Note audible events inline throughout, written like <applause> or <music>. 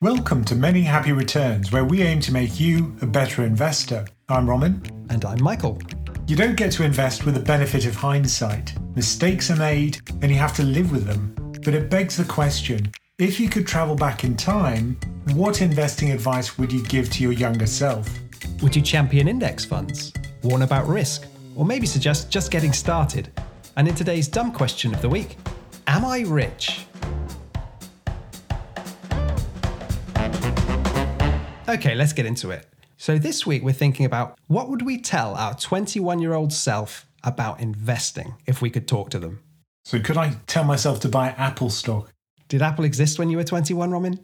Welcome to Many Happy Returns, where we aim to make you a better investor. I'm Roman. And I'm Michael. You don't get to invest with the benefit of hindsight. Mistakes are made, and you have to live with them. But it begs the question if you could travel back in time, what investing advice would you give to your younger self? Would you champion index funds? Warn about risk? Or maybe suggest just getting started? And in today's dumb question of the week, am I rich? Okay, let's get into it. So this week we're thinking about what would we tell our 21-year-old self about investing if we could talk to them? So could I tell myself to buy Apple stock? Did Apple exist when you were 21, Roman?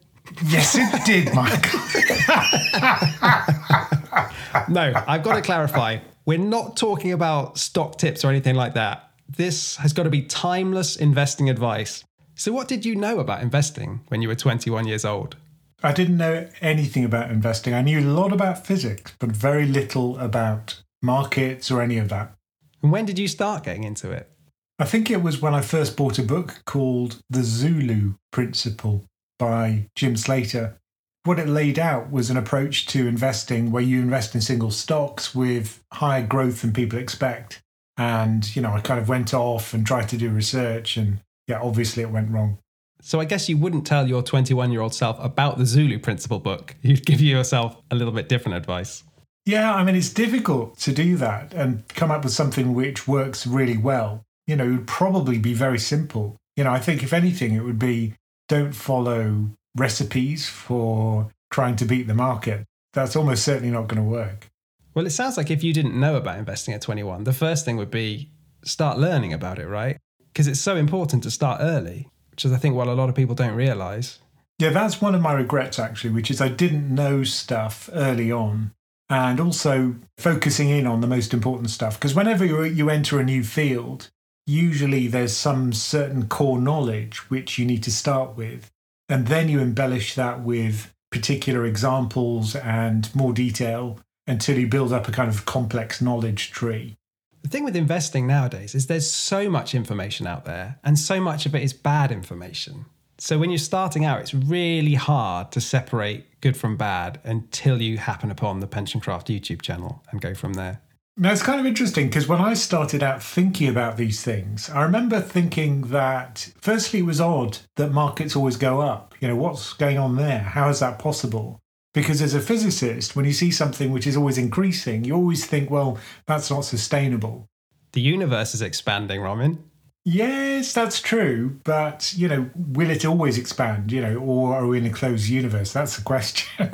Yes, it did, Michael. <laughs> no, I've got to clarify. We're not talking about stock tips or anything like that. This has got to be timeless investing advice. So, what did you know about investing when you were 21 years old? I didn't know anything about investing. I knew a lot about physics, but very little about markets or any of that. And when did you start getting into it? I think it was when I first bought a book called The Zulu Principle by Jim Slater. What it laid out was an approach to investing where you invest in single stocks with higher growth than people expect. And, you know, I kind of went off and tried to do research, and yeah, obviously it went wrong. So I guess you wouldn't tell your 21 year old self about the Zulu Principle book. You'd give yourself a little bit different advice. Yeah, I mean, it's difficult to do that and come up with something which works really well. You know, it would probably be very simple. You know, I think if anything, it would be don't follow recipes for trying to beat the market. That's almost certainly not going to work. Well, it sounds like if you didn't know about investing at 21, the first thing would be start learning about it, right? Because it's so important to start early, which is, I think, what a lot of people don't realize. Yeah, that's one of my regrets, actually, which is I didn't know stuff early on. And also focusing in on the most important stuff. Because whenever you, you enter a new field, usually there's some certain core knowledge which you need to start with. And then you embellish that with particular examples and more detail until you build up a kind of complex knowledge tree. The thing with investing nowadays is there's so much information out there, and so much of it is bad information. So when you're starting out, it's really hard to separate good from bad until you happen upon the Pensioncraft YouTube channel and go from there. Now, it's kind of interesting because when I started out thinking about these things, I remember thinking that firstly, it was odd that markets always go up. You know, what's going on there? How is that possible? Because as a physicist, when you see something which is always increasing, you always think, well, that's not sustainable. The universe is expanding, Roman. Yes, that's true. But, you know, will it always expand, you know, or are we in a closed universe? That's the question.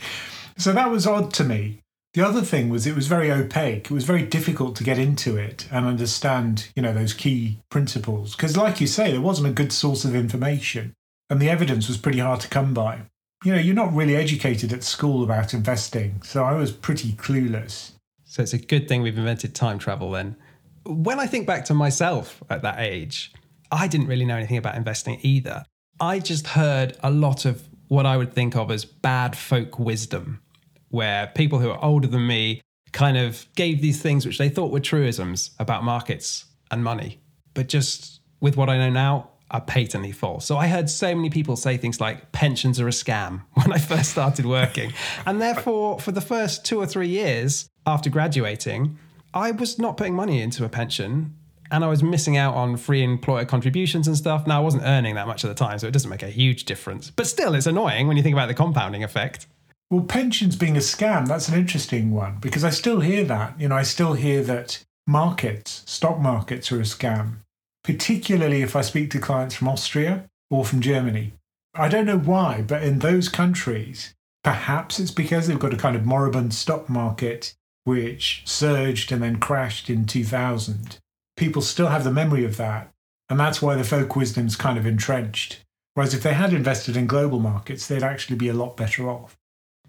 <laughs> so that was odd to me. The other thing was it was very opaque. It was very difficult to get into it and understand, you know, those key principles. Because, like you say, there wasn't a good source of information and the evidence was pretty hard to come by. You know, you're not really educated at school about investing. So I was pretty clueless. So it's a good thing we've invented time travel then. When I think back to myself at that age, I didn't really know anything about investing either. I just heard a lot of what I would think of as bad folk wisdom where people who are older than me kind of gave these things which they thought were truisms about markets and money, but just with what I know now, are patently false. So I heard so many people say things like pensions are a scam <laughs> when I first started working. and therefore, for the first two or three years after graduating, I was not putting money into a pension and I was missing out on free employer contributions and stuff. Now, I wasn't earning that much at the time, so it doesn't make a huge difference. But still, it's annoying when you think about the compounding effect. Well, pensions being a scam, that's an interesting one because I still hear that. You know, I still hear that markets, stock markets are a scam, particularly if I speak to clients from Austria or from Germany. I don't know why, but in those countries, perhaps it's because they've got a kind of moribund stock market which surged and then crashed in 2000. People still have the memory of that. And that's why the folk wisdom's kind of entrenched. Whereas if they had invested in global markets, they'd actually be a lot better off.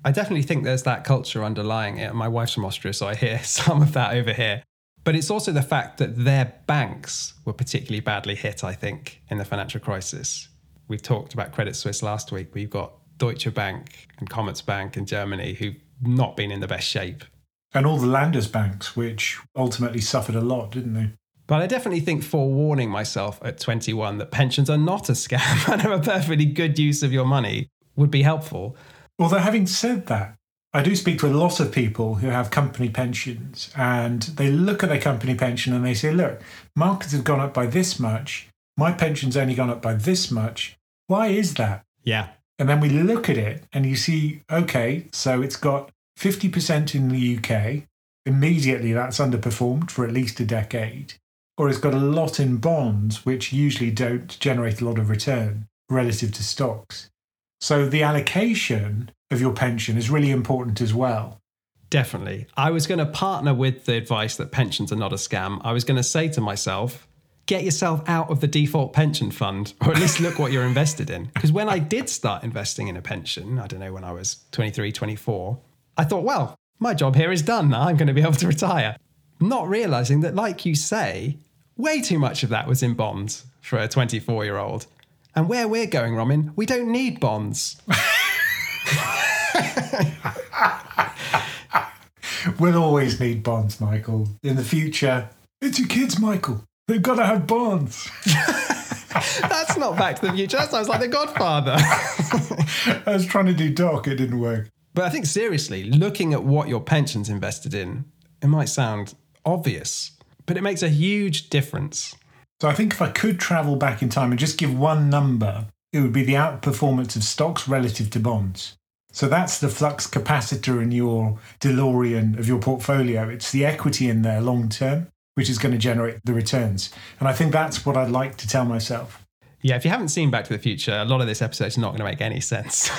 I definitely think there's that culture underlying it. My wife's from Austria, so I hear <laughs> some of that over here. But it's also the fact that their banks were particularly badly hit, I think, in the financial crisis. We've talked about Credit Suisse last week. We've got Deutsche Bank and Commerzbank in Germany who've not been in the best shape. And all the Landesbanks, which ultimately suffered a lot, didn't they? But I definitely think forewarning myself at 21 that pensions are not a scam <laughs> and are a perfectly good use of your money would be helpful. Although, having said that, I do speak to a lot of people who have company pensions and they look at their company pension and they say, look, markets have gone up by this much. My pension's only gone up by this much. Why is that? Yeah. And then we look at it and you see, okay, so it's got 50% in the UK. Immediately that's underperformed for at least a decade. Or it's got a lot in bonds, which usually don't generate a lot of return relative to stocks. So the allocation of your pension is really important as well. Definitely. I was going to partner with the advice that pensions are not a scam. I was going to say to myself, get yourself out of the default pension fund, or at least look what you're invested in. Because when I did start investing in a pension, I don't know, when I was 23, 24, I thought, well, my job here is done now. I'm going to be able to retire. Not realizing that, like you say, way too much of that was in bonds for a 24 year old. And where we're going, Roman, we don't need bonds. <laughs> we'll always need bonds, Michael. In the future, it's your kids, Michael. They've got to have bonds. <laughs> That's not Back to the Future. That sounds like The Godfather. <laughs> I was trying to do Doc, it didn't work. But I think seriously, looking at what your pension's invested in, it might sound obvious, but it makes a huge difference. So I think if I could travel back in time and just give one number, it would be the outperformance of stocks relative to bonds. So that's the flux capacitor in your DeLorean of your portfolio. It's the equity in there long term, which is going to generate the returns. And I think that's what I'd like to tell myself. Yeah, if you haven't seen Back to the Future, a lot of this episode is not going to make any sense.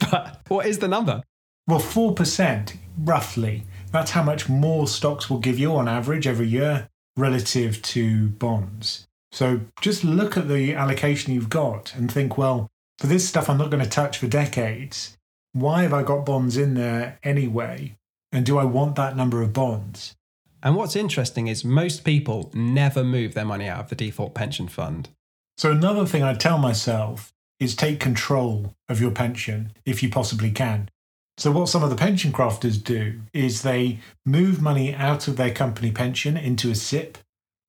<laughs> but what is the number? Well, 4% roughly. That's how much more stocks will give you on average every year relative to bonds. So just look at the allocation you've got and think, well, for this stuff I'm not going to touch for decades. Why have I got bonds in there anyway? And do I want that number of bonds? And what's interesting is most people never move their money out of the default pension fund. So another thing I tell myself is take control of your pension if you possibly can. So, what some of the pension crafters do is they move money out of their company pension into a SIPP.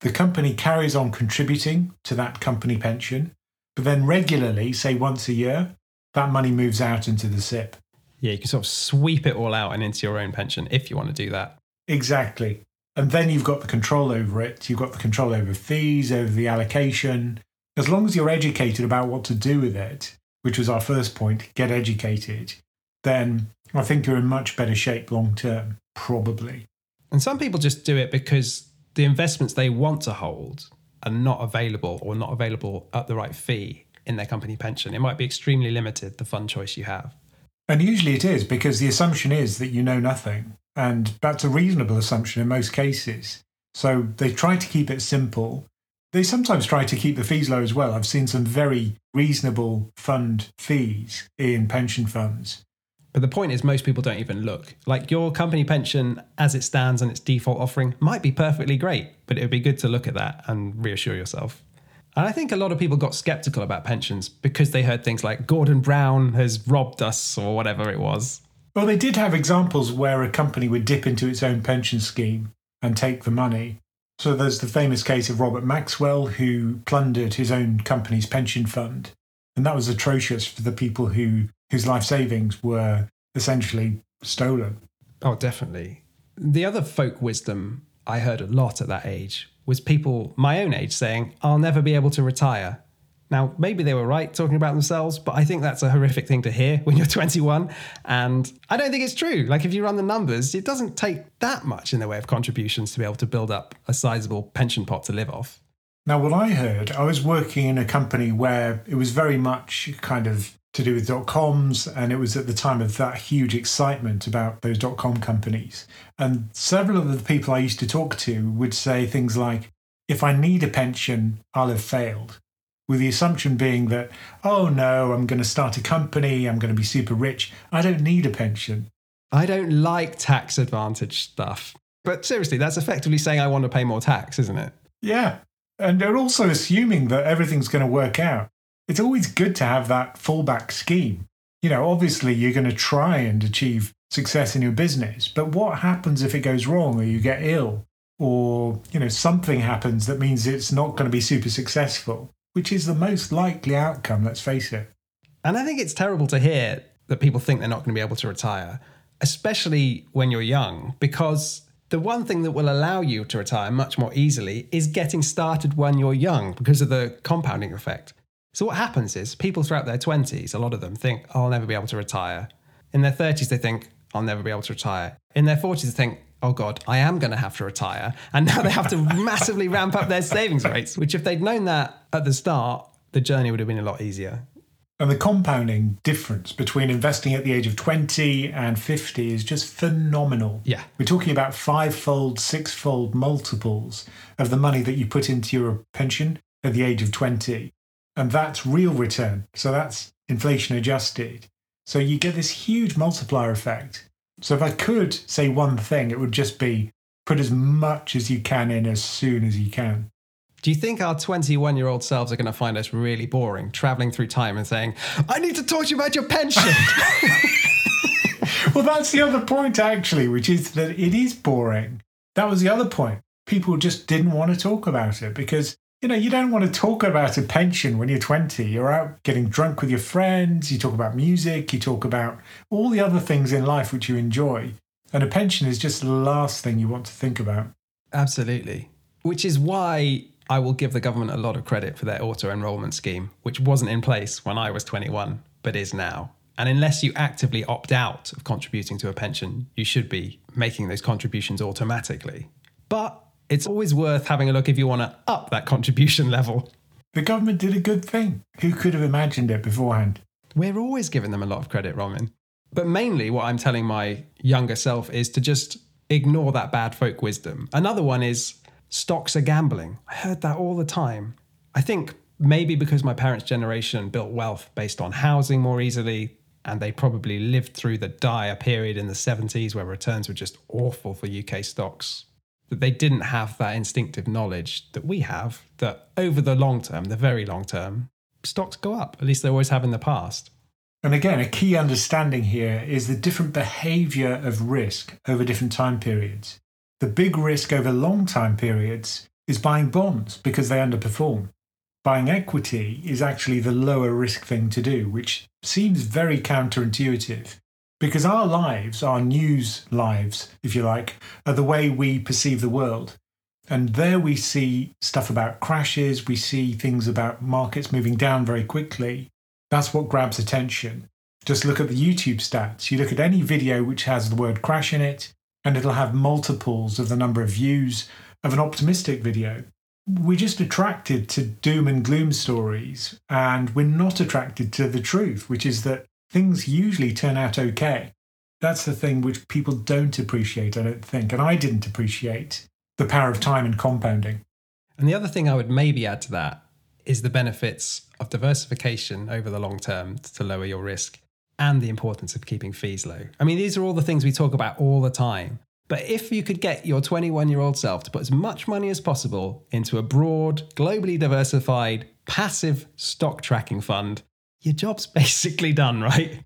The company carries on contributing to that company pension, but then regularly, say once a year, that money moves out into the SIPP. Yeah, you can sort of sweep it all out and into your own pension if you want to do that. Exactly. And then you've got the control over it. You've got the control over fees, over the allocation. As long as you're educated about what to do with it, which was our first point, get educated, then I think you're in much better shape long term, probably. And some people just do it because the investments they want to hold are not available or not available at the right fee in their company pension. It might be extremely limited, the fund choice you have. And usually it is because the assumption is that you know nothing. And that's a reasonable assumption in most cases. So they try to keep it simple. They sometimes try to keep the fees low as well. I've seen some very reasonable fund fees in pension funds. But the point is, most people don't even look. Like your company pension, as it stands and its default offering, might be perfectly great, but it would be good to look at that and reassure yourself. And I think a lot of people got skeptical about pensions because they heard things like Gordon Brown has robbed us or whatever it was. Well, they did have examples where a company would dip into its own pension scheme and take the money. So there's the famous case of Robert Maxwell, who plundered his own company's pension fund. And that was atrocious for the people who whose life savings were essentially stolen. Oh, definitely. The other folk wisdom I heard a lot at that age was people my own age saying, I'll never be able to retire. Now, maybe they were right talking about themselves, but I think that's a horrific thing to hear when you're <laughs> 21. And I don't think it's true. Like, if you run the numbers, it doesn't take that much in the way of contributions to be able to build up a sizable pension pot to live off. Now, what I heard, I was working in a company where it was very much kind of to do with dot coms, and it was at the time of that huge excitement about those dot com companies. And several of the people I used to talk to would say things like, if I need a pension, I'll have failed. With the assumption being that, oh no, I'm going to start a company, I'm going to be super rich, I don't need a pension. I don't like tax advantage stuff. But seriously, that's effectively saying I want to pay more tax, isn't it? Yeah. And they're also assuming that everything's going to work out it's always good to have that fallback scheme. You know, obviously you're going to try and achieve success in your business, but what happens if it goes wrong or you get ill or, you know, something happens that means it's not going to be super successful, which is the most likely outcome, let's face it. And I think it's terrible to hear that people think they're not going to be able to retire, especially when you're young, because the one thing that will allow you to retire much more easily is getting started when you're young because of the compounding effect. So, what happens is people throughout their 20s, a lot of them think, oh, I'll never be able to retire. In their 30s, they think, I'll never be able to retire. In their 40s, they think, oh God, I am going to have to retire. And now they have to <laughs> massively ramp up their savings rates, which, if they'd known that at the start, the journey would have been a lot easier. And the compounding difference between investing at the age of 20 and 50 is just phenomenal. Yeah. We're talking about five-fold, six-fold multiples of the money that you put into your pension at the age of 20. And that's real return. So that's inflation adjusted. So you get this huge multiplier effect. So if I could say one thing, it would just be put as much as you can in as soon as you can. Do you think our 21 year old selves are going to find us really boring, traveling through time and saying, I need to talk to you about your pension? <laughs> <laughs> well, that's the other point, actually, which is that it is boring. That was the other point. People just didn't want to talk about it because, you know, you don't want to talk about a pension when you're 20. You're out getting drunk with your friends, you talk about music, you talk about all the other things in life which you enjoy. And a pension is just the last thing you want to think about. Absolutely. Which is why I will give the government a lot of credit for their auto enrolment scheme, which wasn't in place when I was 21, but is now. And unless you actively opt out of contributing to a pension, you should be making those contributions automatically. But it's always worth having a look if you want to up that contribution <laughs> level. The government did a good thing. Who could have imagined it beforehand? We're always giving them a lot of credit, Roman. But mainly, what I'm telling my younger self is to just ignore that bad folk wisdom. Another one is stocks are gambling. I heard that all the time. I think maybe because my parents' generation built wealth based on housing more easily, and they probably lived through the dire period in the 70s where returns were just awful for UK stocks, that they didn't have that instinctive knowledge that we have that over the long term, the very long term, stocks go up. At least they always have in the past. And again, a key understanding here is the different behavior of risk over different time periods. The big risk over long time periods is buying bonds because they underperform. Buying equity is actually the lower risk thing to do, which seems very counterintuitive. Because our lives, our news lives, if you like, are the way we perceive the world. And there we see stuff about crashes, we see things about markets moving down very quickly. That's what grabs attention. Just look at the YouTube stats. You look at any video which has the word crash in it, and it'll have multiples of the number of views of an optimistic video. We're just attracted to doom and gloom stories, and we're not attracted to the truth, which is that things usually turn out okay. That's the thing which people don't appreciate, I don't think, and I didn't appreciate the power of time and compounding. And the other thing I would maybe add to that is the benefits of diversification over the long term to lower your risk and the importance of keeping fees low. I mean, these are all the things we talk about all the time. But if you could get your 21 year old self to put as much money as possible into a broad, globally diversified, passive stock tracking fund, your job's <laughs> basically done, right?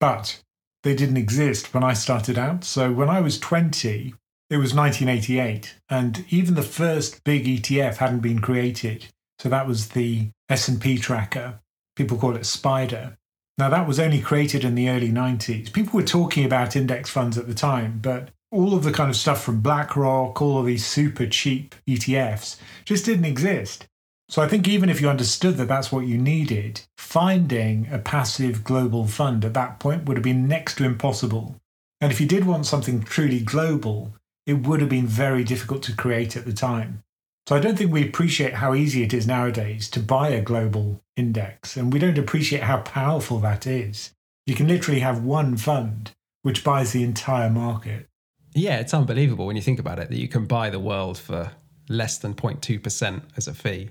But they didn't exist when I started out. So when I was 20, it was 1988, and even the first big ETF hadn't been created. So that was the S&P tracker. People call it Spider. Now, that was only created in the early 90s. People were talking about index funds at the time, but all of the kind of stuff from BlackRock, all of these super cheap ETFs just didn't exist. So I think even if you understood that that's what you needed, finding a passive global fund at that point would have been next to impossible. And if you did want something truly global, it would have been very difficult to create at the time. So I don't think we appreciate how easy it is nowadays to buy a global index, and we don't appreciate how powerful that is. You can literally have one fund which buys the entire market. Yeah, it's unbelievable when you think about it that you can buy the world for less than 0.2% as a fee.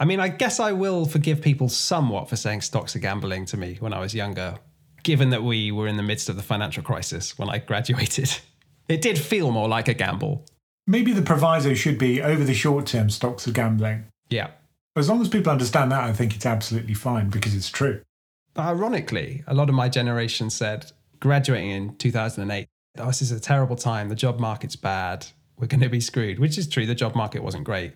I mean, I guess I will forgive people somewhat for saying stocks are gambling to me when I was younger, given that we were in the midst of the financial crisis when I graduated. <laughs> It did feel more like a gamble, Maybe the proviso should be over the short term, stocks are gambling. Yeah. As long as people understand that, I think it's absolutely fine because it's true. But ironically, a lot of my generation said, graduating in 2008, oh, this is a terrible time. The job market's bad. We're going to be screwed, which is true. The job market wasn't great.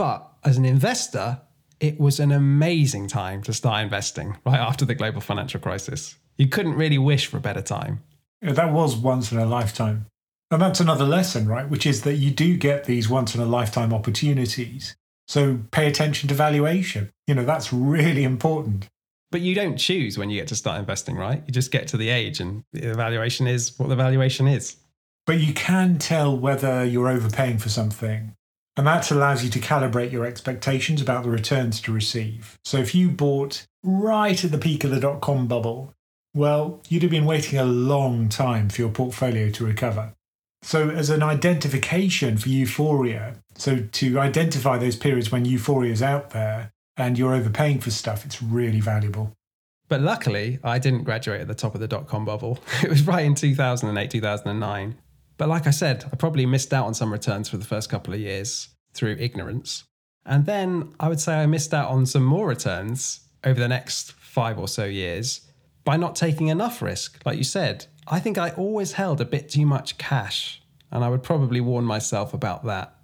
But as an investor, it was an amazing time to start investing right after the global financial crisis. You couldn't really wish for a better time. Yeah, that was once in a lifetime. And that's another lesson, right? Which is that you do get these once in a lifetime opportunities. So pay attention to valuation. You know, that's really important. But you don't choose when you get to start investing, right? You just get to the age and the valuation is what the valuation is. But you can tell whether you're overpaying for something. And that allows you to calibrate your expectations about the returns to receive. So if you bought right at the peak of the dot com bubble, well, you'd have been waiting a long time for your portfolio to recover. So, as an identification for euphoria, so to identify those periods when euphoria is out there and you're overpaying for stuff, it's really valuable. But luckily, I didn't graduate at the top of the dot com bubble. <laughs> It was right in 2008, 2009. But like I said, I probably missed out on some returns for the first couple of years through ignorance. And then I would say I missed out on some more returns over the next five or so years by not taking enough risk. Like you said, I think I always held a bit too much cash, and I would probably warn myself about that.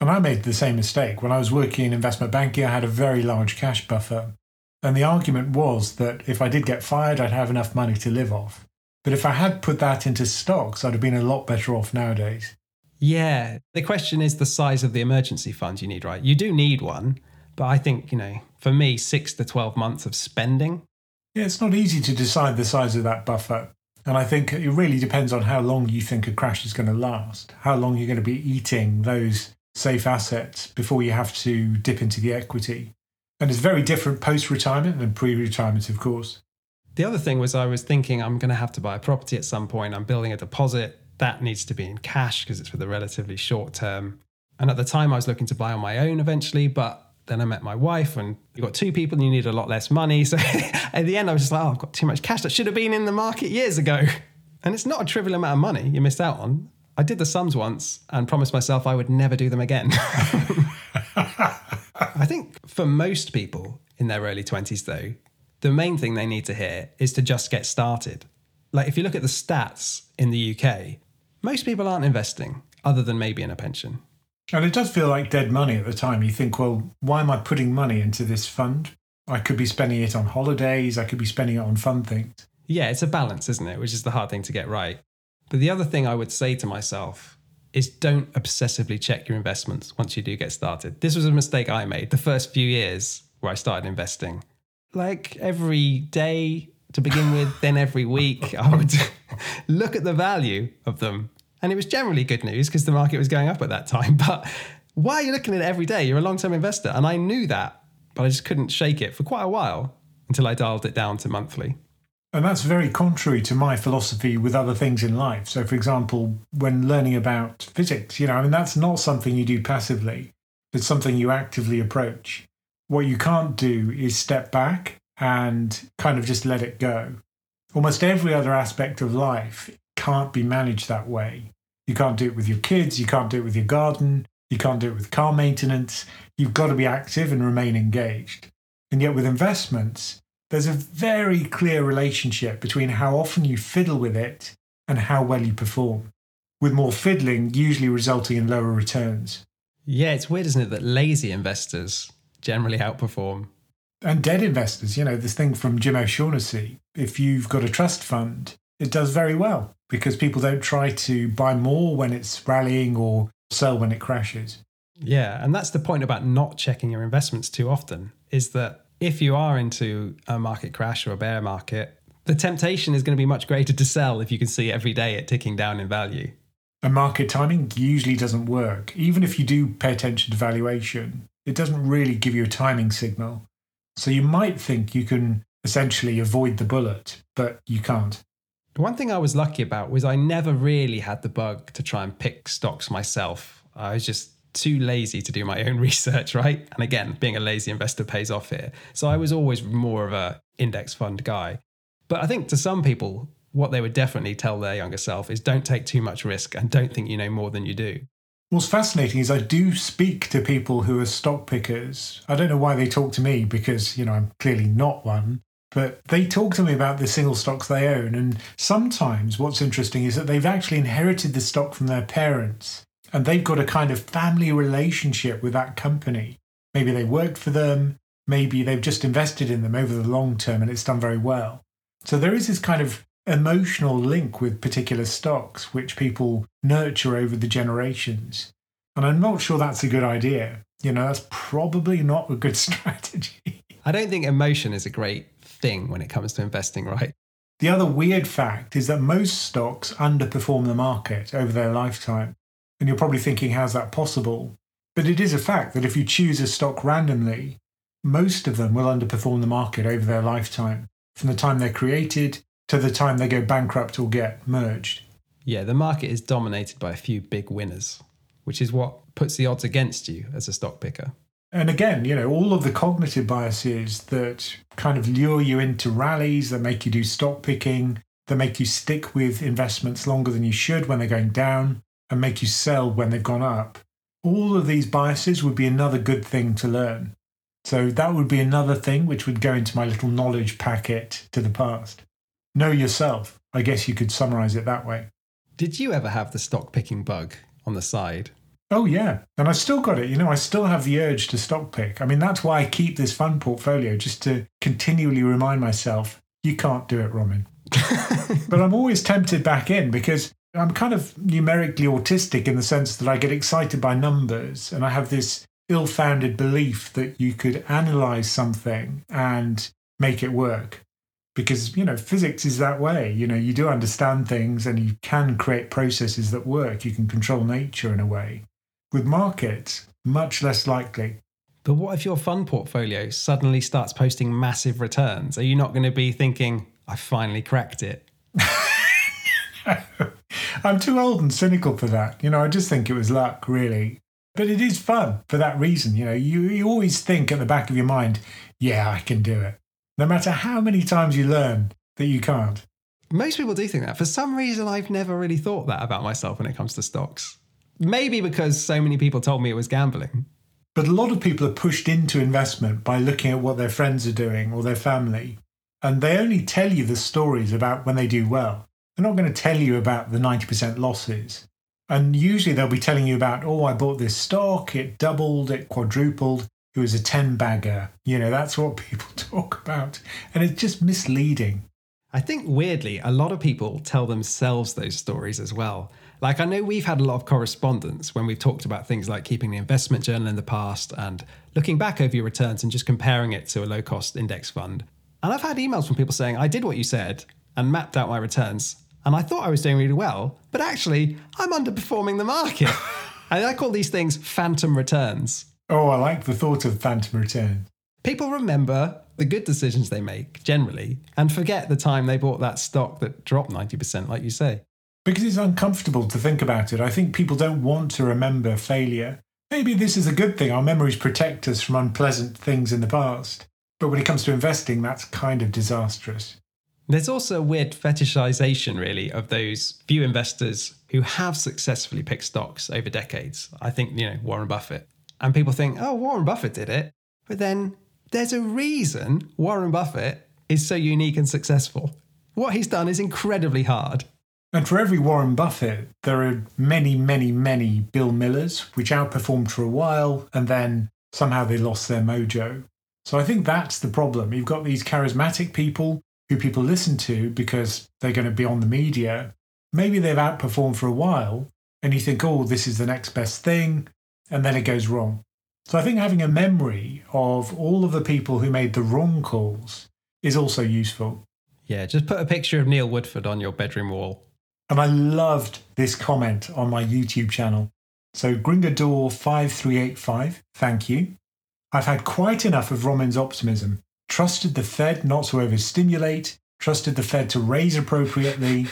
And I made the same mistake. When I was working in investment banking, I had a very large cash buffer. And the argument was that if I did get fired, I'd have enough money to live off. But if I had put that into stocks, I'd have been a lot better off nowadays. Yeah. The question is the size of the emergency fund you need, right? You do need one. But I think, you know, for me, six to 12 months of spending. Yeah, it's not easy to decide the size of that buffer. And I think it really depends on how long you think a crash is going to last, how long you're going to be eating those safe assets before you have to dip into the equity. And it's very different post retirement than pre retirement, of course. The other thing was I was thinking I'm going to have to buy a property at some point. I'm building a deposit. That needs to be in cash because it's for the relatively short term. And at the time, I was looking to buy on my own eventually, but then I met my wife, and you got two people, and you need a lot less money. <laughs> So at the end, I was just like, oh, I've got too much cash. That should have been in the market years ago. And it's not a trivial amount of money you missed out on. I did the sums once and promised myself I would never do them again. <laughs> I think for most people in their early 20s, though, the main thing they need to hear is to just get started. Like, if you look at the stats in the UK, most people aren't investing other than maybe in a pension. And it does feel like dead money at the time. You think, well, why am I putting money into this fund? I could be spending it on holidays, I could be spending it on fun things. Yeah, it's a balance, isn't it? Which is the hard thing to get right. But the other thing I would say to myself is don't obsessively check your investments once you do get started. This was a mistake I made the first few years where I started investing. Like every day to begin with, then every week, I would <laughs> look at the value of them and it was generally good news because the market was going up at that time. <laughs> But why are you looking at it every day? You're a long term investor. And I knew that, but I just couldn't shake it for quite a while until I dialed it down to monthly. And that's very contrary to my philosophy with other things in life. So, for example, when learning about physics, you know, I mean, that's not something you do passively, it's something you actively approach. What you can't do is step back and kind of just let it go. Almost every other aspect of life can't be managed that way. You can't do it with your kids, you can't do it with your garden, you can't do it with car maintenance. You've got to be active and remain engaged. And yet, with investments, there's a very clear relationship between how often you fiddle with it and how well you perform, with more fiddling usually resulting in lower returns. Yeah, it's weird, isn't it, that lazy investors generally outperform. And dead investors, you know, this thing from Jim O'Shaughnessy if you've got a trust fund, it does very well because people don't try to buy more when it's rallying or sell when it crashes. Yeah, and that's the point about not checking your investments too often is that if you are into a market crash or a bear market, the temptation is going to be much greater to sell if you can see every day it ticking down in value. And market timing usually doesn't work. Even if you do pay attention to valuation, it doesn't really give you a timing signal. So you might think you can essentially avoid the bullet, but you can't. One thing I was lucky about was I never really had the bug to try and pick stocks myself. I was just too lazy to do my own <laughs> research, right? And again, being a lazy investor pays off here. So I was always more of a index fund guy. But I think to some people, what they would definitely tell their younger self is don't take too much risk and don't think you know more than you do. What's fascinating is I do speak to people who are stock pickers. I don't know why they talk to me because, you know, I'm clearly not one. But they talk to me about the single stocks they own. And sometimes what's interesting is that they've actually inherited the stock from their parents and they've got a kind of family relationship with that company. Maybe they worked for them, maybe they've just invested in them over the long term and it's done very well. So there is this kind of emotional link with particular stocks which people nurture over the generations. And I'm not sure that's a good idea. You know, that's probably not a good <laughs> strategy. I don't think emotion is a great thing when it comes to investing, right? The other weird fact is that most stocks underperform the market over their lifetime. And you're probably thinking, how's that possible? But it is a fact that if you choose a stock randomly, most of them will underperform the market over their lifetime, from the time they're created to the time they go bankrupt or get merged. Yeah, the market is dominated by a few big winners, which is what puts the odds against you as a stock picker. And again, you know, all of the cognitive biases that kind of lure you into rallies, that make you do stock picking, that make you stick with investments longer than you should when they're going down, and make you sell when they've gone up. All of these biases would be another good thing to learn. So that would be another thing which would go into my little knowledge packet to the past. Know yourself. I guess you could summarize it that way. Did you ever have the stock picking bug on the side? Oh, yeah. And I still got it. You know, I still have the urge to stock pick. I mean, that's why I keep this fund portfolio, just to continually remind myself, you can't do it, Roman. <laughs> but I'm always tempted back in because I'm kind of numerically autistic in the sense that I get excited by numbers and I have this ill founded belief that you could analyze something and make it work because you know physics is that way. You know you do understand things and you can create processes that work. You can control nature in a way. With markets much less likely. But what if your fund portfolio suddenly starts posting massive returns? Are you not going to be thinking i finally cracked it <laughs> i'm too old and cynical for that. You know i just think it was luck really. But it is fun for that reason you know. You, you always think at the back of your mind yeah i can do it no matter how many times you learn that you can't. Most people do think that. For some reason, I've never really thought that about myself when it comes to stocks. Maybe because so many people told me it was gambling. But a lot of people are pushed into investment by looking at what their friends are doing or their family. And they only tell you the stories about when they do well. They're not going to tell you about the 90% losses. And usually they'll be telling you about, oh, I bought this stock, it doubled, it quadrupled who was a 10 bagger. You know, that's what people <laughs> talk about. And it's just misleading. I think weirdly, a lot of people tell themselves those stories as well. Like, I know we've had a lot of correspondence when we've talked about things like keeping the investment journal in the past and looking back over your returns and just comparing it to a low cost index fund. And I've had emails from people saying, I did what you said and mapped out my returns. And I thought I was doing really well, but actually, I'm underperforming the market. <laughs> and I call these things phantom returns. Oh, I like the thought of phantom return. People remember the good decisions they make generally and forget the time they bought that stock that dropped 90%, like you say. Because it's uncomfortable to think about it. I think people don't want to remember failure. Maybe this is a good thing. Our memories protect us from unpleasant things in the past. But when it comes to investing, that's kind of disastrous. There's also a weird fetishization, really, of those few investors who have successfully picked stocks over decades. I think, you know, Warren Buffett and people think, oh, Warren Buffett did it. But then there's a reason Warren Buffett is so unique and successful. What he's done is incredibly hard. And for every Warren Buffett, there are many, many, many Bill Millers, which outperformed for a while and then somehow they lost their mojo. So I think that's the problem. You've got these charismatic people who people listen to because they're going to be on the media. Maybe they've outperformed for a while and you think, oh, this is the next best thing and then it goes wrong. So I think having a memory of all of the people who made the wrong calls is also useful. Yeah, just put a picture of Neil Woodford on your bedroom wall. And I loved this comment on my YouTube channel. So Gringador5385, thank you. I've had quite enough of Roman's optimism. Trusted the Fed not to overstimulate, trusted the Fed to raise appropriately,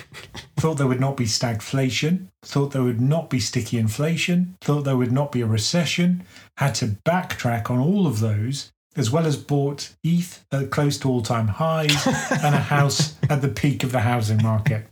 thought there would not be stagflation, thought there would not be sticky inflation, thought there would not be a recession, had to backtrack on all of those, as well as bought ETH at close to all time highs <laughs> and a house at the peak of the housing market.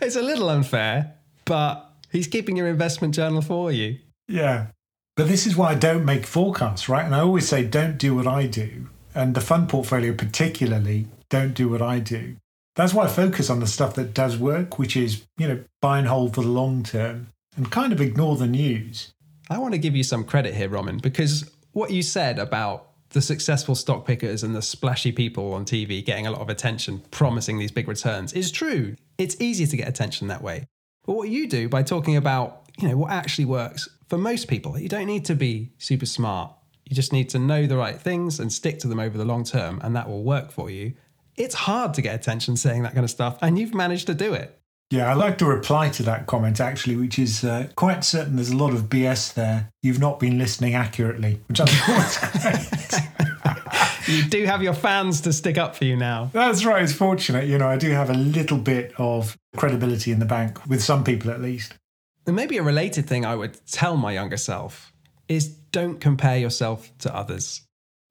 It's a little unfair, but he's keeping your investment journal for you. Yeah. But this is why I don't make forecasts, right? And I always say, don't do what I do. And the fund portfolio, particularly, don't do what I do. That's why I focus on the stuff that does work, which is, you know, buy and hold for the long term and kind of ignore the news. I want to give you some credit here, Roman, because what you said about the successful stock pickers and the splashy people on TV getting a lot of attention, promising these big returns is true. It's easier to get attention that way. But what you do by talking about, you know, what actually works for most people, you don't need to be super smart. You just need to know the right things and stick to them over the long term, and that will work for you. It's hard to get attention saying that kind of stuff, and you've managed to do it. Yeah, I like to reply to that comment actually, which is uh, quite certain there's a lot of BS there. You've not been listening accurately, which I thought <laughs> great. you do have your fans to stick up for you now. That's right. It's fortunate. You know, I do have a little bit of credibility in the bank with some people at least. And maybe a related thing I would tell my younger self is don't compare yourself to others.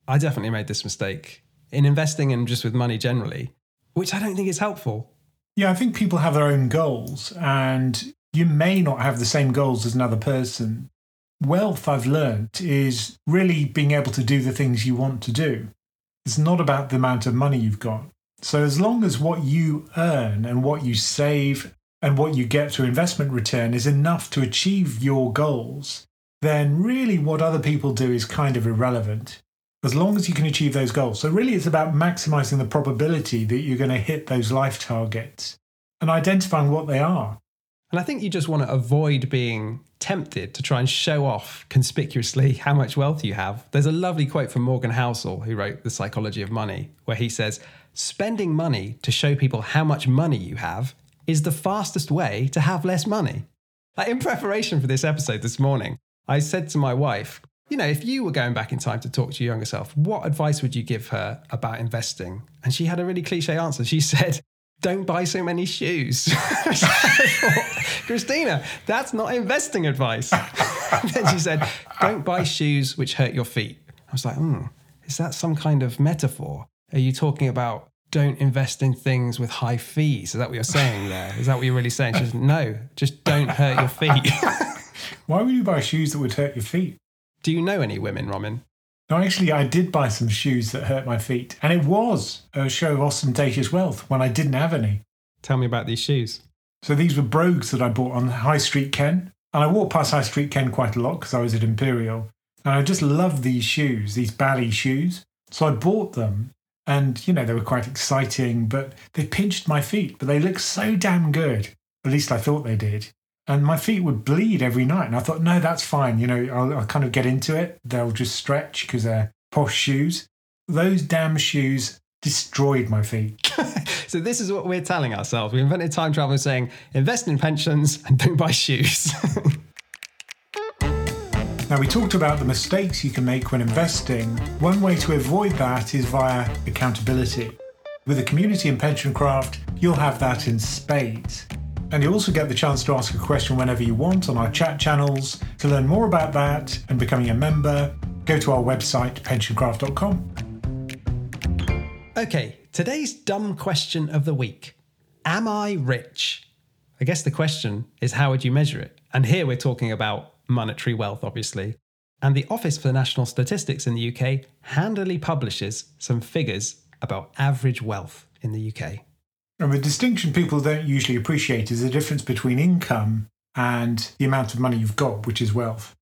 I definitely made this mistake in investing and just with money generally, which I don't think is helpful. Yeah, I think people have their own goals, and you may not have the same goals as another person. Wealth, I've learned, is really being able to do the things you want to do. It's not about the amount of money you've got. So, as long as what you earn and what you save and what you get through investment return is enough to achieve your goals, then really what other people do is kind of irrelevant as long as you can achieve those goals. So, really, it's about maximizing the probability that you're going to hit those life targets and identifying what they are. And I think you just want to avoid being tempted to try and show off conspicuously <laughs> how much wealth you have. There's a lovely quote from Morgan Housel, who wrote The Psychology of Money, where he says, Spending money to show people how much money you have is the fastest way to have less money. Like in preparation for this episode this morning, I said to my wife, you know, if you were going back in time to talk to your younger self, what advice would you give her about investing? And she had a really cliche answer. She said, don't buy so many shoes. <laughs> Christina, that's not investing advice. <laughs> then she said, don't buy shoes which hurt your feet. I was like, hmm, is that some kind of metaphor? Are you talking about don't invest in things with high fees? Is that what you're saying there? Is that what you're really saying? She said, no, just don't hurt your feet. <laughs> Why would you buy shoes that would hurt your feet? Do you know any women, Roman? No, actually, I did buy some shoes that hurt my feet, and it was a show of ostentatious wealth when I didn't have any. Tell me about these shoes. So these were brogues that I bought on High Street Ken, and I walked past High Street Ken quite a lot because I was at Imperial, and I just loved these shoes, these Bally shoes. So I bought them, and you know they were quite exciting, but they pinched my feet, but they looked so damn good. At least I thought they did and my feet would bleed every night. And I thought, no, that's fine. You know, I'll, I'll kind of get into it. They'll just stretch because they're posh shoes. Those damn shoes destroyed my feet. <laughs> so this is what we're telling ourselves. We invented time travel saying invest in pensions and don't buy shoes. <laughs> now we talked about the mistakes you can make when investing. One way to avoid that is via accountability. With a community in PensionCraft, you'll have that in spades. And you also get the chance to ask a question whenever you want on our chat channels. To learn more about that and becoming a member, go to our website, pensioncraft.com. Okay, today's dumb question of the week Am I rich? I guess the question is how would you measure it? And here we're talking about monetary wealth, obviously. And the Office for National Statistics in the UK handily publishes some figures about average wealth in the UK. And the distinction people don't usually appreciate is the difference between income and the amount of money you've got, which is wealth.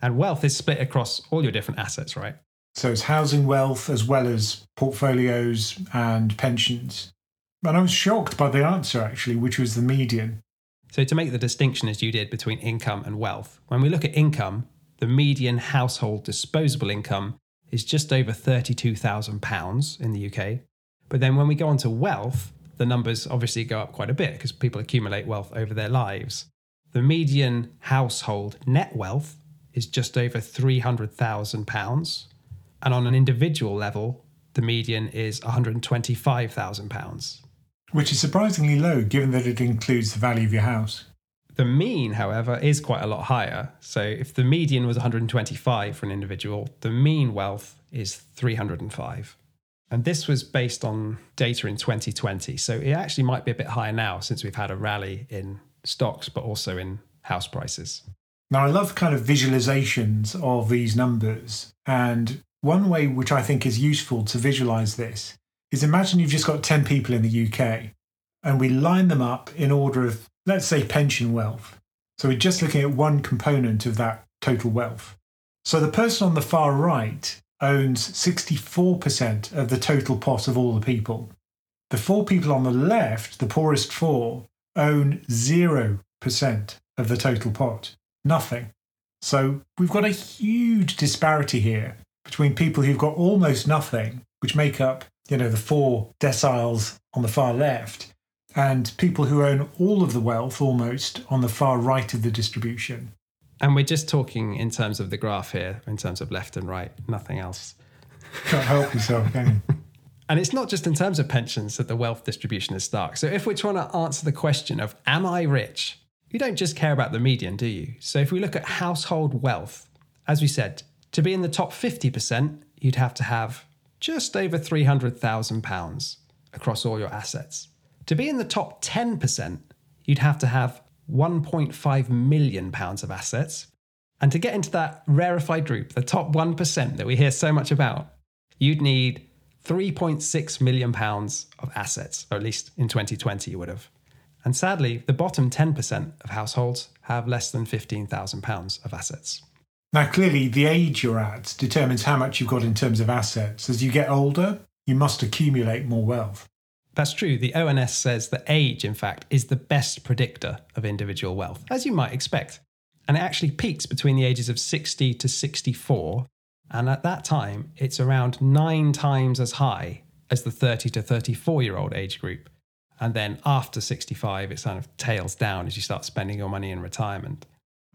And wealth is split across all your different assets, right? So it's housing wealth as well as portfolios and pensions. And I was shocked by the answer, actually, which was the median. So, to make the distinction as you did between income and wealth, when we look at income, the median household disposable income is just over £32,000 in the UK. But then when we go on to wealth, the numbers obviously go up quite a bit because people accumulate wealth over their lives. The median household net wealth is just over £300,000. And on an individual level, the median is £125,000. Which is surprisingly low given that it includes the value of your house. The mean, however, is quite a lot higher. So if the median was 125 for an individual, the mean wealth is 305. And this was based on data in 2020. So it actually might be a bit higher now since we've had a rally in stocks, but also in house prices. Now, I love kind of visualizations of these numbers. And one way which I think is useful to visualize this is imagine you've just got 10 people in the UK and we line them up in order of, let's say, pension wealth. So we're just looking at one component of that total wealth. So the person on the far right owns 64% of the total pot of all the people. The four people on the left, the poorest four, own 0% of the total pot. Nothing. So we've got a huge disparity here between people who've got almost nothing, which make up, you know, the four deciles on the far left, and people who own all of the wealth almost on the far right of the distribution. And we're just talking in terms of the graph here, in terms of left and right, nothing else. Can't help yourself, can you? <laughs> And it's not just in terms of pensions that the wealth distribution is stark. So if we're trying to answer the question of, am I rich? You don't just care about the median, do you? So if we look at household wealth, as we said, to be in the top 50%, you'd have to have just over £300,000 across all your assets. To be in the top 10%, you'd have to have 1.5 million pounds of assets. And to get into that rarefied group, the top 1% that we hear so much about, you'd need 3.6 million pounds of assets, or at least in 2020 you would have. And sadly, the bottom 10% of households have less than 15,000 pounds of assets. Now, clearly, the age you're at determines how much you've got in terms of assets. As you get older, you must accumulate more wealth. That's true. The ONS says that age, in fact, is the best predictor of individual wealth, as you might expect. And it actually peaks between the ages of 60 to 64. And at that time, it's around nine times as high as the 30 to 34 year old age group. And then after 65, it kind of tails down as you start spending your money in retirement.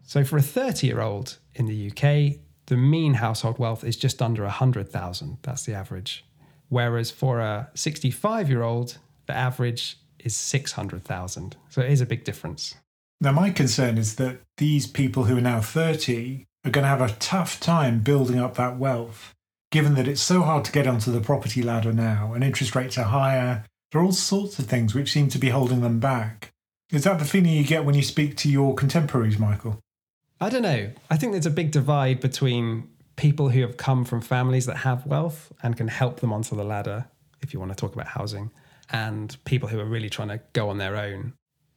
So for a 30 year old in the UK, the mean household wealth is just under 100,000. That's the average. Whereas for a 65 year old, the average is 600,000. So it is a big difference. Now, my concern is that these people who are now 30 are going to have a tough time building up that wealth, given that it's so hard to get onto the property ladder now and interest rates are higher. There are all sorts of things which seem to be holding them back. Is that the feeling you get when you speak to your contemporaries, Michael? I don't know. I think there's a big divide between people who have come from families that have wealth and can help them onto the ladder, if you want to talk about housing, and people who are really trying to go on their own.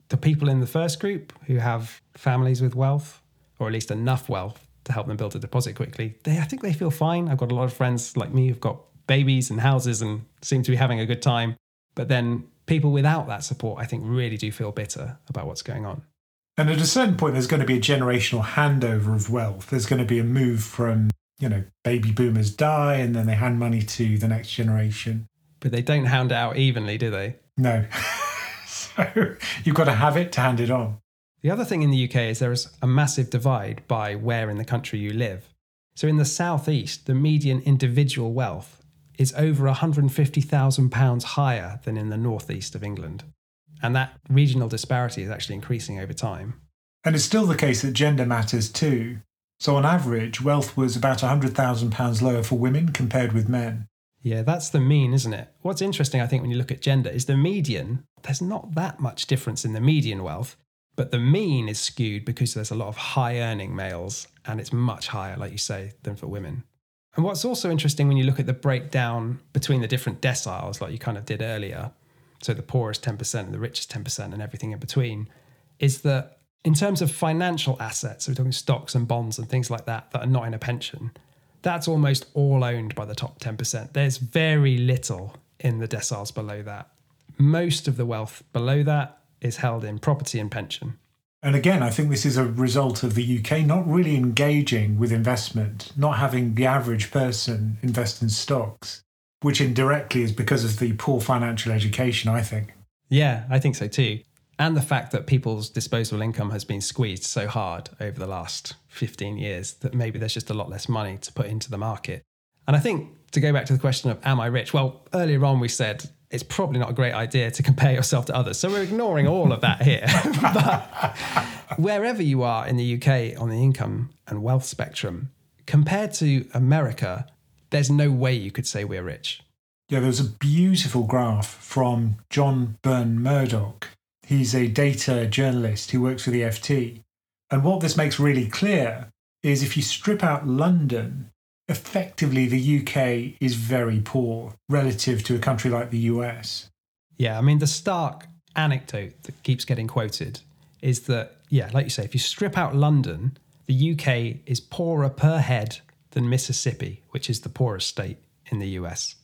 The people in the first group who have families with wealth, or at least enough wealth to help them build a deposit quickly, they I think they feel fine. I've got a lot of friends like me who've got babies and houses and seem to be having a good time. But then people without that support, I think, really do feel bitter about what's going on. And at a certain point, there's going to be a generational handover of wealth. There's going to be a move from, you know, baby boomers die and then they hand money to the next generation. But they don't hand it out evenly, do they? No. <laughs> so you've got to have it to hand it on. The other thing in the UK is there is a massive divide by where in the country you live. So in the southeast, the median individual wealth is over £150,000 higher than in the northeast of England. And that regional disparity is actually increasing over time. And it's still the case that gender matters too. So, on average, wealth was about £100,000 lower for women compared with men. Yeah, that's the mean, isn't it? What's interesting, I think, when you look at gender is the median, there's not that much difference in the median wealth, but the mean is skewed because there's a lot of high earning males and it's much higher, like you say, than for women. And what's also interesting when you look at the breakdown between the different deciles, like you kind of did earlier, so the poorest 10% and the richest 10% and everything in between, is that in terms of financial assets, so we're talking stocks and bonds and things like that that are not in a pension, that's almost all owned by the top 10%. There's very little in the deciles below that. Most of the wealth below that is held in property and pension. And again, I think this is a result of the UK not really engaging with investment, not having the average person invest in stocks which indirectly is because of the poor financial education, I think. Yeah, I think so too. And the fact that people's disposable income has been squeezed so hard over the last 15 years that maybe there's just a lot less money to put into the market. And I think to go back to the question of, am I rich? Well, earlier on we said it's probably not a great idea to compare yourself to others. So we're ignoring all of that here. <laughs> but wherever you are in the UK on the income and wealth spectrum, compared to America, there's no way you could say we're rich. Yeah, there was a beautiful graph from John Burn-Murdoch. He's a data journalist who works for the FT. And what this makes really clear is if you strip out London, effectively the UK is very poor relative to a country like the US. Yeah, I mean, the stark anecdote that keeps getting quoted is that, yeah, like you say, if you strip out London, the UK is poorer per head than Mississippi, which is the poorest state in the US.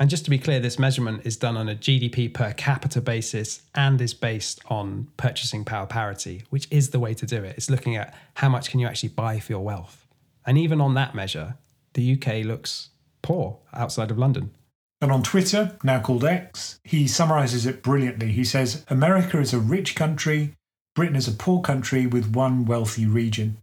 And just to be clear, this measurement is done on a GDP per capita basis and is based on purchasing power parity, which is the way to do it. It's looking at how much can you actually buy for your wealth. And even on that measure, the UK looks poor outside of London. And on Twitter, now called X, he summarizes it brilliantly. He says, America is a rich country, Britain is a poor country with one wealthy region.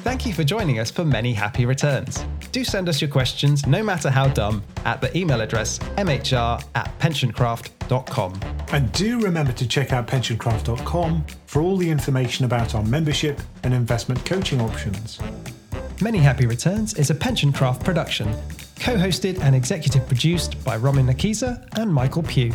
Thank you for joining us for many happy returns. Do send us your questions, no matter how dumb, at the email address mhr at pensioncraft.com. And do remember to check out pensioncraft.com for all the information about our membership and investment coaching options. Many Happy Returns is a Pensioncraft production, co hosted and executive produced by Roman Nakisa and Michael Pugh.